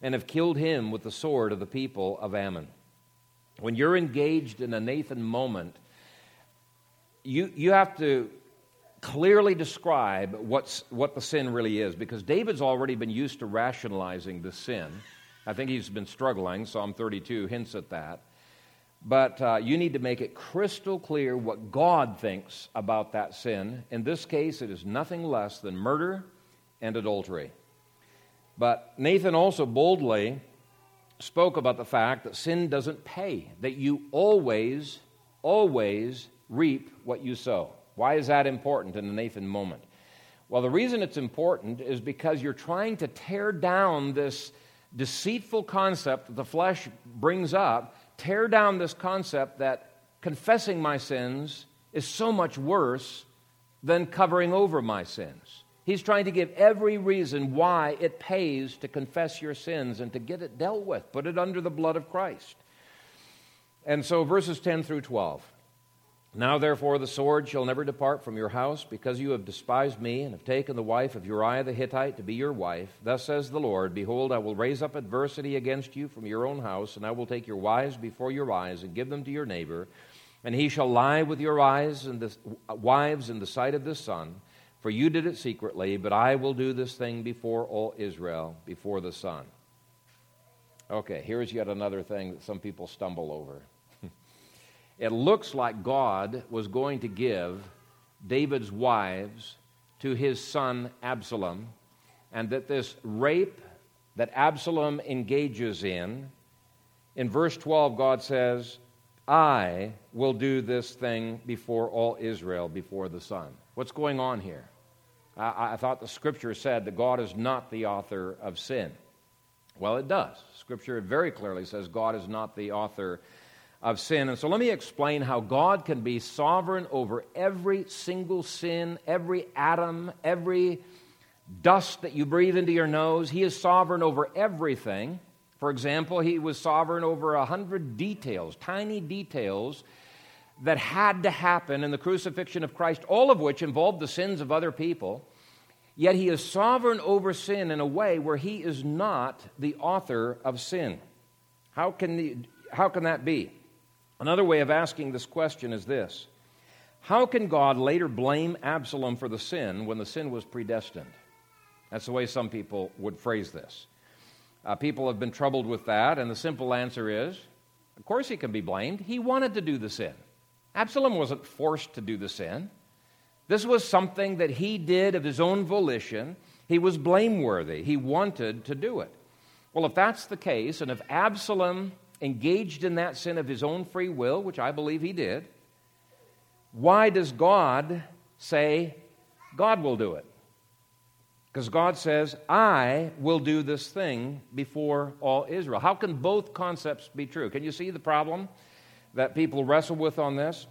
and have killed him with the sword of the people of Ammon. When you're engaged in a Nathan moment, you, you have to clearly describe what's, what the sin really is because David's already been used to rationalizing the sin. I think he's been struggling. Psalm 32 hints at that. But uh, you need to make it crystal clear what God thinks about that sin. In this case, it is nothing less than murder and adultery. But Nathan also boldly spoke about the fact that sin doesn't pay, that you always, always reap what you sow. Why is that important in the Nathan moment? Well, the reason it's important is because you're trying to tear down this deceitful concept that the flesh brings up, tear down this concept that confessing my sins is so much worse than covering over my sins. He's trying to give every reason why it pays to confess your sins and to get it dealt with, put it under the blood of Christ. And so, verses 10 through 12. Now, therefore, the sword shall never depart from your house, because you have despised me, and have taken the wife of Uriah the Hittite to be your wife. Thus says the Lord Behold, I will raise up adversity against you from your own house, and I will take your wives before your eyes, and give them to your neighbor. And he shall lie with your eyes and the, wives in the sight of the sun, for you did it secretly, but I will do this thing before all Israel, before the sun. Okay, here's yet another thing that some people stumble over it looks like God was going to give David's wives to his son Absalom, and that this rape that Absalom engages in, in verse 12, God says, I will do this thing before all Israel, before the sun. What's going on here? I, I, thought the scripture said that God is not the author of sin. Well, it does. Scripture very clearly says God is not the author of sin. And so let me explain how God can be sovereign over every single sin, every atom, every dust that you breathe into your nose. He is sovereign over everything. For example, he was sovereign over a hundred details, tiny details that had to happen in the crucifixion of Christ, all of which involved the sins of other people. Yet he is sovereign over sin in a way where he is not the author of sin. How can, the, how can that be? Another way of asking this question is this How can God later blame Absalom for the sin when the sin was predestined? That's the way some people would phrase this. Uh, people have been troubled with that, and the simple answer is of course he can be blamed. He wanted to do the sin. Absalom wasn't forced to do the sin. This was something that he did of his own volition. He was blameworthy. He wanted to do it. Well, if that's the case, and if Absalom engaged in that sin of his own free will, which I believe he did, why does God say God will do it? Because God says, I will do this thing before all Israel. How can both concepts be true? Can you see the problem that people wrestle with on this?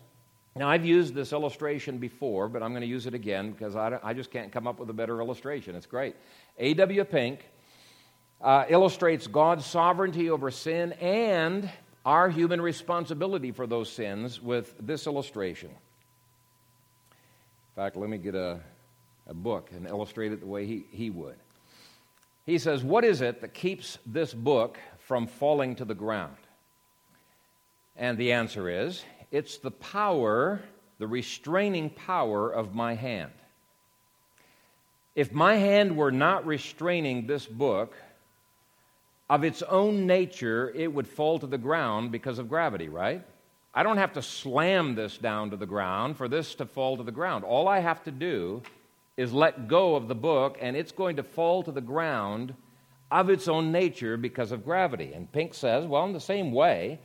Now, I've used this illustration before, but I'm going to use it again because I, I just can't come up with a better illustration. It's great. A.W. Pink uh, illustrates God's sovereignty over sin and our human responsibility for those sins with this illustration. In fact, let me get a, a book and illustrate it the way he, he would. He says, What is it that keeps this book from falling to the ground? And the answer is, It's the power, the restraining power of my hand. If my hand were not restraining this book, of its own nature, it would fall to the ground because of gravity, right? I don't have to slam this down to the ground for this to fall to the ground. All I have to do is let go of the book, and it's going to fall to the ground of its own nature because of gravity. And Pink says, well, in the same way,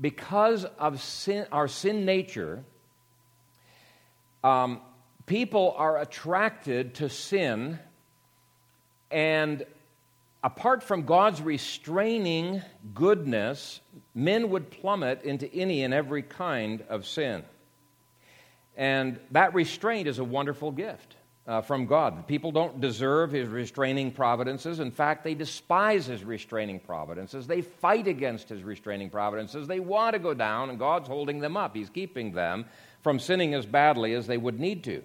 because of sin, our sin nature, um, people are attracted to sin and apart from God's restraining goodness, men would plummet into any and every kind of sin. And that restraint is a wonderful gift uh, from God. People don't deserve his restraining providences. In fact, they despise his restraining providences. They fight against his restraining providences. They want to go down, and God's holding them up. He's keeping them from sinning as badly as they would need to.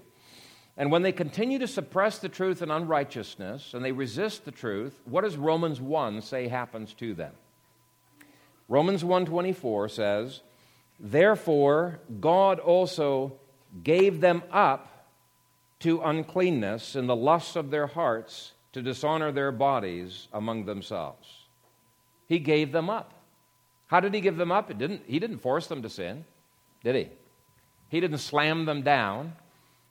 And when they continue to suppress the truth in unrighteousness and they resist the truth, what does Romans 1 say happens to them? Romans 1:24 says, "Therefore God also gave them up to uncleanness in the lusts of their hearts to dishonor their bodies among themselves." He gave them up. How did he give them up? Didn't, he didn't force them to sin, did he? He didn't slam them down.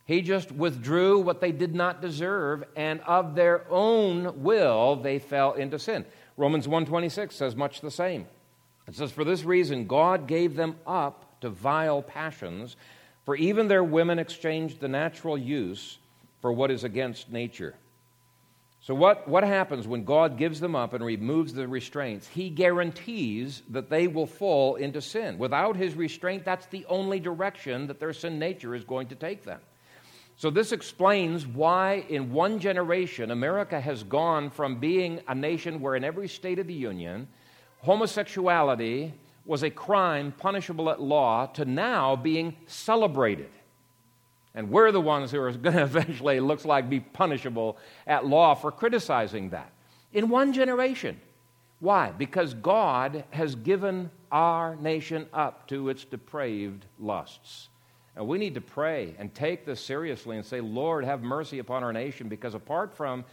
He just withdrew what they did not deserve, and of their own will they fell into sin. Romans 1:26 says much the same. It says, For this reason, God gave them up to vile passions, for even their women exchanged the natural use for what is against nature. So, what, what happens when God gives them up and removes the restraints? He guarantees that they will fall into sin. Without His restraint, that's the only direction that their sin nature is going to take them. So, this explains why, in one generation, America has gone from being a nation where, in every state of the Union, homosexuality was a crime punishable at law to now being celebrated. And we're the ones who are going to eventually, looks like, be punishable at law for criticizing that. In one generation. Why? Because God has given our nation up to its depraved lusts. And we need to pray and take this seriously and say, Lord, have mercy upon our nation, because apart from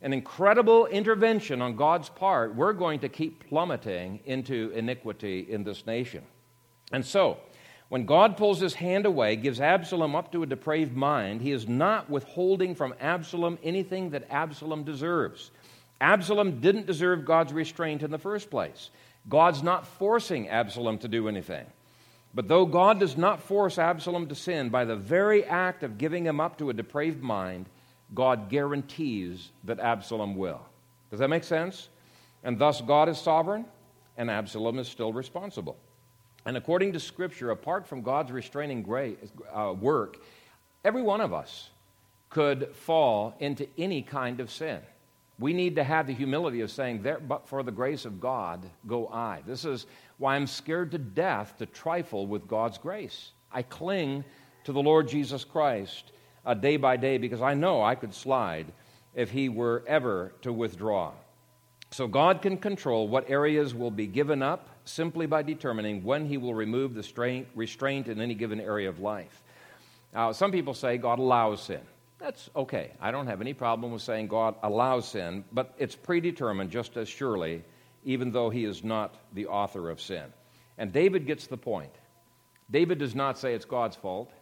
an incredible intervention on God's part, we're going to keep plummeting into iniquity in this nation. And so, when God pulls his hand away, gives Absalom up to a depraved mind, he is not withholding from Absalom anything that Absalom deserves. Absalom didn't deserve God's restraint in the first place. God's not forcing Absalom to do anything. But though God does not force Absalom to sin by the very act of giving him up to a depraved mind, God guarantees that Absalom will. Does that make sense? And thus, God is sovereign, and Absalom is still responsible. And according to Scripture, apart from God's restraining grace, uh, work, every one of us could fall into any kind of sin. We need to have the humility of saying, there, but for the grace of God go I. This is why I'm scared to death to trifle with God's grace. I cling to the Lord Jesus Christ uh, day by day because I know I could slide if he were ever to withdraw. So God can control what areas will be given up simply by determining when he will remove the strain, restraint in any given area of life. Now, some people say God allows sin. That's okay. I don't have any problem with saying God allows sin, but it's predetermined just as surely, even though he is not the author of sin. And David gets the point. David does not say it's God's fault.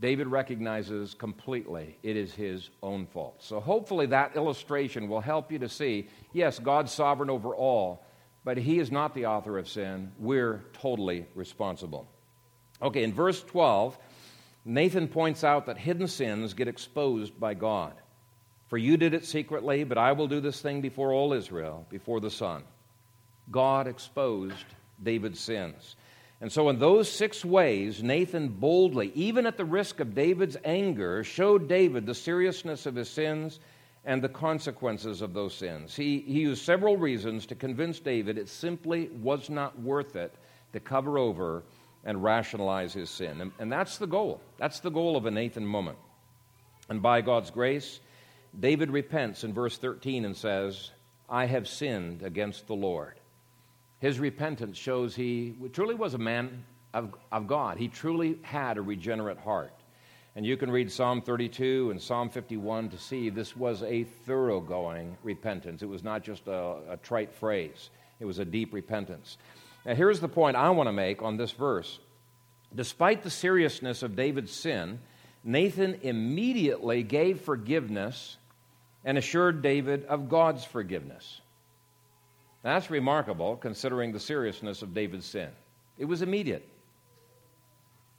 David recognizes completely it is his own fault. So hopefully that illustration will help you to see yes, God's sovereign over all, but he is not the author of sin. We're totally responsible. Okay, in verse 12, Nathan points out that hidden sins get exposed by God. For you did it secretly, but I will do this thing before all Israel, before the sun. God exposed David's sins. And so, in those six ways, Nathan boldly, even at the risk of David's anger, showed David the seriousness of his sins and the consequences of those sins. He, he used several reasons to convince David it simply was not worth it to cover over and rationalize his sin. And, and that's the goal. That's the goal of a Nathan moment. And by God's grace, David repents in verse 13 and says, I have sinned against the Lord. His repentance shows he truly was a man of, of God. He truly had a regenerate heart. And you can read Psalm 32 and Psalm 51 to see this was a thoroughgoing repentance. It was not just a, a trite phrase, it was a deep repentance. Now, here's the point I want to make on this verse. Despite the seriousness of David's sin, Nathan immediately gave forgiveness and assured David of God's forgiveness. That's remarkable considering the seriousness of David's sin. It was immediate.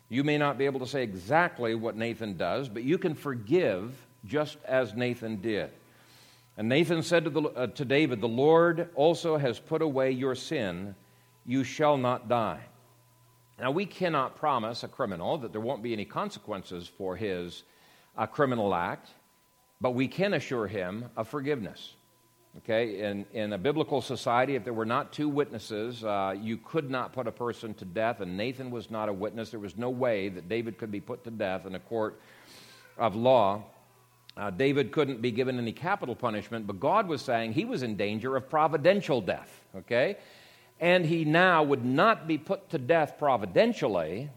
You may not be able to say exactly what Nathan does, but you can forgive just as Nathan did. And Nathan said to, the, uh, to David, The Lord also has put away your sin. You shall not die. Now, we cannot promise a criminal that there won't be any consequences for his uh, criminal act, but we can assure him of forgiveness. Okay, in, in a biblical society, if there were not two witnesses, uh, you could not put a person to death, and Nathan was not a witness. There was no way that David could be put to death in a court of law. Uh, David couldn't be given any capital punishment, but God was saying he was in danger of providential death, okay? And he now would not be put to death providentially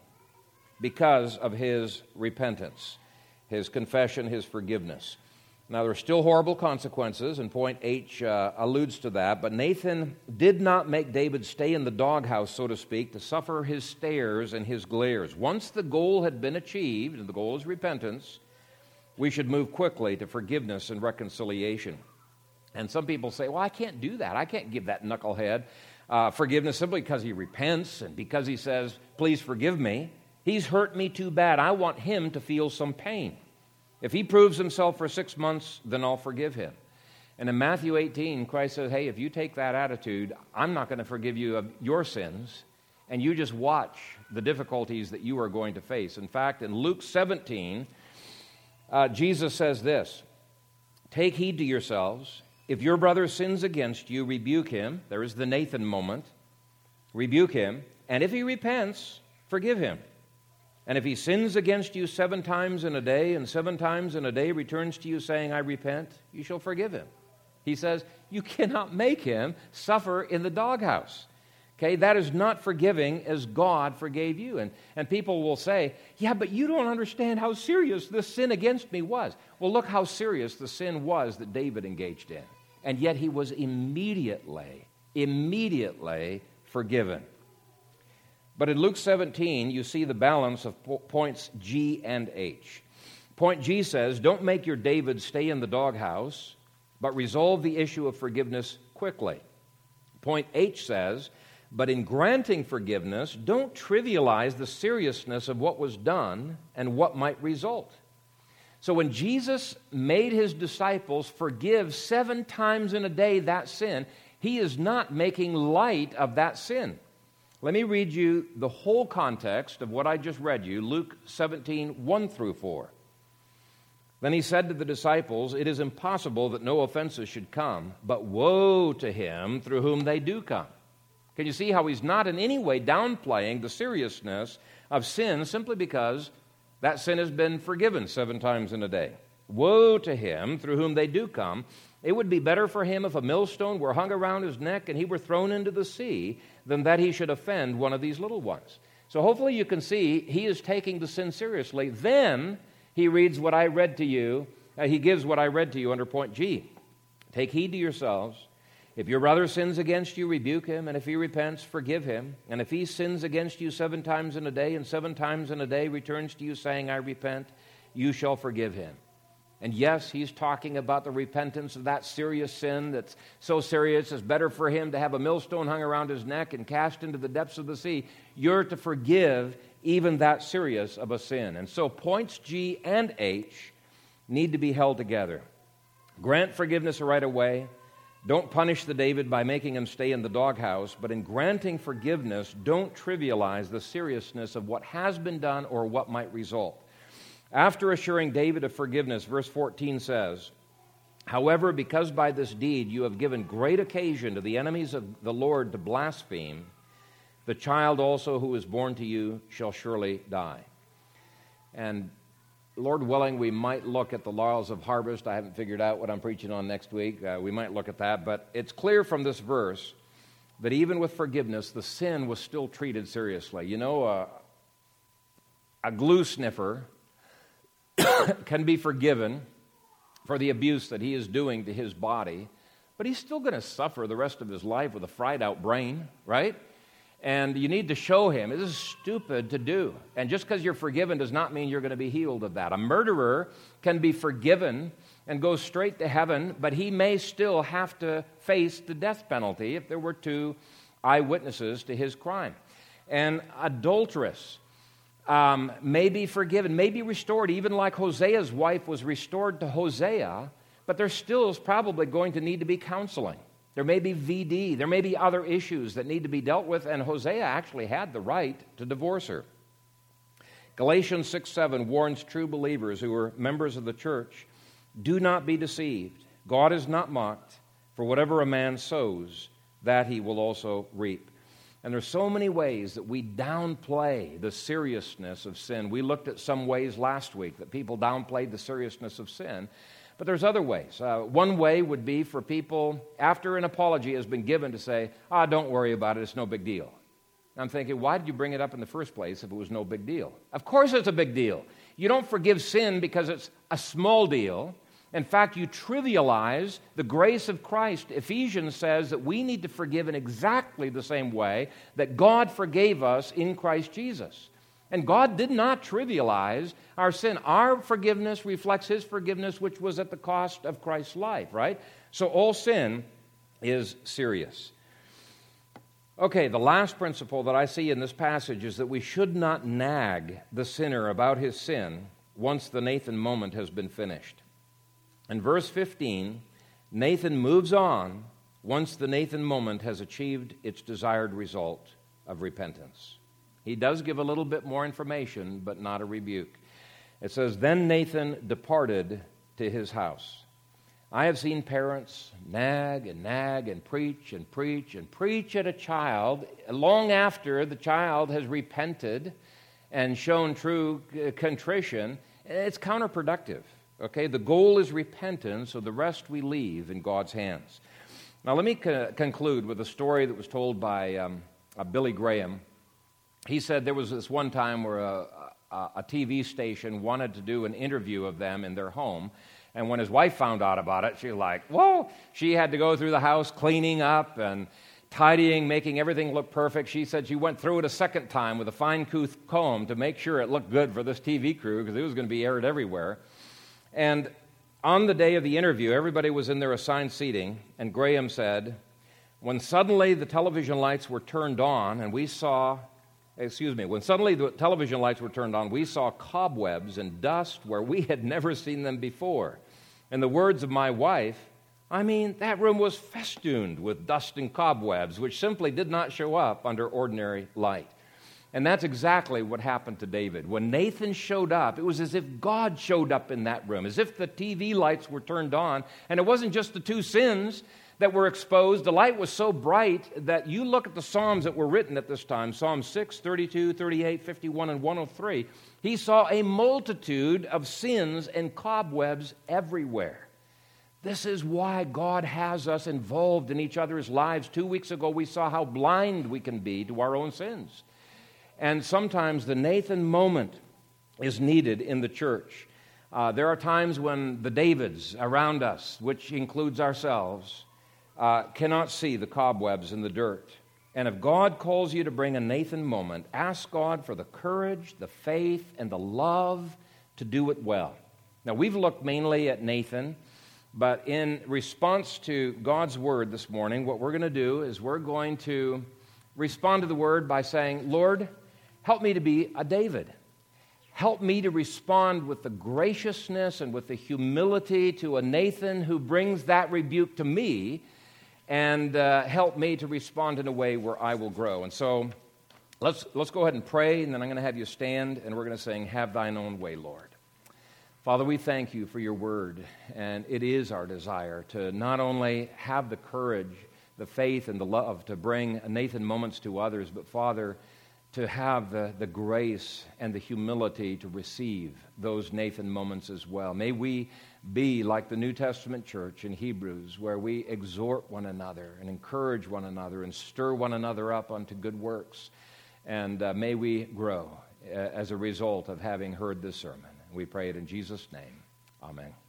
because of his repentance, his confession, his forgiveness. Now, there are still horrible consequences, and point H uh, alludes to that, but Nathan did not make David stay in the doghouse, so to speak, to suffer his stares and his glares. Once the goal had been achieved, and the goal is repentance, we should move quickly to forgiveness and reconciliation. And some people say, well, I can't do that. I can't give that knucklehead uh, forgiveness simply because he repents and because he says, please forgive me. He's hurt me too bad. I want him to feel some pain. If he proves himself for six months, then I'll forgive him. And in Matthew 18, Christ says, Hey, if you take that attitude, I'm not going to forgive you of your sins, and you just watch the difficulties that you are going to face. In fact, in Luke 17, uh, Jesus says this Take heed to yourselves. If your brother sins against you, rebuke him. There is the Nathan moment. Rebuke him. And if he repents, forgive him. And if he sins against you seven times in a day, and seven times in a day returns to you saying, I repent, you shall forgive him. He says, You cannot make him suffer in the doghouse. Okay, that is not forgiving as God forgave you. And, and people will say, Yeah, but you don't understand how serious this sin against me was. Well, look how serious the sin was that David engaged in. And yet he was immediately, immediately forgiven. But in Luke 17, you see the balance of points G and H. Point G says, Don't make your David stay in the doghouse, but resolve the issue of forgiveness quickly. Point H says, But in granting forgiveness, don't trivialize the seriousness of what was done and what might result. So when Jesus made his disciples forgive seven times in a day that sin, he is not making light of that sin. Let me read you the whole context of what I just read you, Luke 17, 1 through 4. Then he said to the disciples, It is impossible that no offenses should come, but woe to him through whom they do come. Can you see how he's not in any way downplaying the seriousness of sin simply because that sin has been forgiven seven times in a day? Woe to him through whom they do come. It would be better for him if a millstone were hung around his neck and he were thrown into the sea than that he should offend one of these little ones. So hopefully you can see he is taking the sin seriously. Then he reads what I read to you. Uh, he gives what I read to you under point G. Take heed to yourselves. If your brother sins against you, rebuke him, and if he repents, forgive him. And if he sins against you seven times in a day, and seven times in a day returns to you saying, I repent, you shall forgive him. And yes, he's talking about the repentance of that serious sin that's so serious it's better for him to have a millstone hung around his neck and cast into the depths of the sea. You're to forgive even that serious of a sin. And so points G and H need to be held together. Grant forgiveness right away. Don't punish the David by making him stay in the doghouse, but in granting forgiveness, don't trivialize the seriousness of what has been done or what might result. After assuring David of forgiveness, verse 14 says, However, because by this deed you have given great occasion to the enemies of the Lord to blaspheme, the child also who is born to you shall surely die. And Lord willing, we might look at the laurels of harvest. I haven't figured out what I'm preaching on next week. Uh, we might look at that. But it's clear from this verse that even with forgiveness, the sin was still treated seriously. You know, uh, a glue sniffer can be forgiven for the abuse that he is doing to his body, but he's still going to suffer the rest of his life with a fried out brain, right? And you need to show him this is stupid to do. And just because you're forgiven does not mean you're going to be healed of that. A murderer can be forgiven and go straight to heaven, but he may still have to face the death penalty if there were two eyewitnesses to his crime. And adulteress um, may be forgiven, may be restored, even like Hosea's wife was restored to Hosea, but there still is probably going to need to be counseling. There may be VD, there may be other issues that need to be dealt with, and Hosea actually had the right to divorce her. Galatians 6 7 warns true believers who are members of the church do not be deceived. God is not mocked, for whatever a man sows, that he will also reap. And there's so many ways that we downplay the seriousness of sin. We looked at some ways last week that people downplayed the seriousness of sin. But there's other ways. Uh, one way would be for people, after an apology has been given, to say, ah, don't worry about it, it's no big deal. I'm thinking, why did you bring it up in the first place if it was no big deal? Of course it's a big deal. You don't forgive sin because it's a small deal. In fact, you trivialize the grace of Christ. Ephesians says that we need to forgive in exactly the same way that God forgave us in Christ Jesus. And God did not trivialize our sin. Our forgiveness reflects His forgiveness, which was at the cost of Christ's life, right? So all sin is serious. Okay, the last principle that I see in this passage is that we should not nag the sinner about his sin once the Nathan moment has been finished. In verse 15, Nathan moves on once the Nathan moment has achieved its desired result of repentance. He does give a little bit more information, but not a rebuke. It says, Then Nathan departed to his house. I have seen parents nag and nag and preach and preach and preach at a child long after the child has repented and shown true contrition. It's counterproductive. Okay, the goal is repentance, so the rest we leave in God's hands. Now, let me co- conclude with a story that was told by um, uh, Billy Graham. He said there was this one time where a, a, a TV station wanted to do an interview of them in their home. And when his wife found out about it, she was like, Whoa! She had to go through the house cleaning up and tidying, making everything look perfect. She said she went through it a second time with a fine tooth comb to make sure it looked good for this TV crew because it was going to be aired everywhere. And on the day of the interview, everybody was in their assigned seating, and Graham said, When suddenly the television lights were turned on, and we saw, excuse me, when suddenly the television lights were turned on, we saw cobwebs and dust where we had never seen them before. In the words of my wife, I mean, that room was festooned with dust and cobwebs, which simply did not show up under ordinary light. And that's exactly what happened to David. When Nathan showed up, it was as if God showed up in that room, as if the TV lights were turned on. And it wasn't just the two sins that were exposed. The light was so bright that you look at the Psalms that were written at this time Psalm 6, 32, 38, 51, and 103. He saw a multitude of sins and cobwebs everywhere. This is why God has us involved in each other's lives. Two weeks ago, we saw how blind we can be to our own sins. And sometimes the Nathan moment is needed in the church. Uh, there are times when the Davids around us, which includes ourselves, uh, cannot see the cobwebs in the dirt. And if God calls you to bring a Nathan moment, ask God for the courage, the faith, and the love to do it well. Now, we've looked mainly at Nathan, but in response to God's word this morning, what we're going to do is we're going to respond to the word by saying, Lord, Help me to be a David. Help me to respond with the graciousness and with the humility to a Nathan who brings that rebuke to me, and uh, help me to respond in a way where I will grow. And so let's, let's go ahead and pray, and then I'm going to have you stand, and we're going to sing, Have Thine Own Way, Lord. Father, we thank you for your word, and it is our desire to not only have the courage, the faith, and the love to bring Nathan moments to others, but Father, to have the, the grace and the humility to receive those Nathan moments as well. May we be like the New Testament church in Hebrews, where we exhort one another and encourage one another and stir one another up unto good works. And uh, may we grow uh, as a result of having heard this sermon. We pray it in Jesus' name. Amen.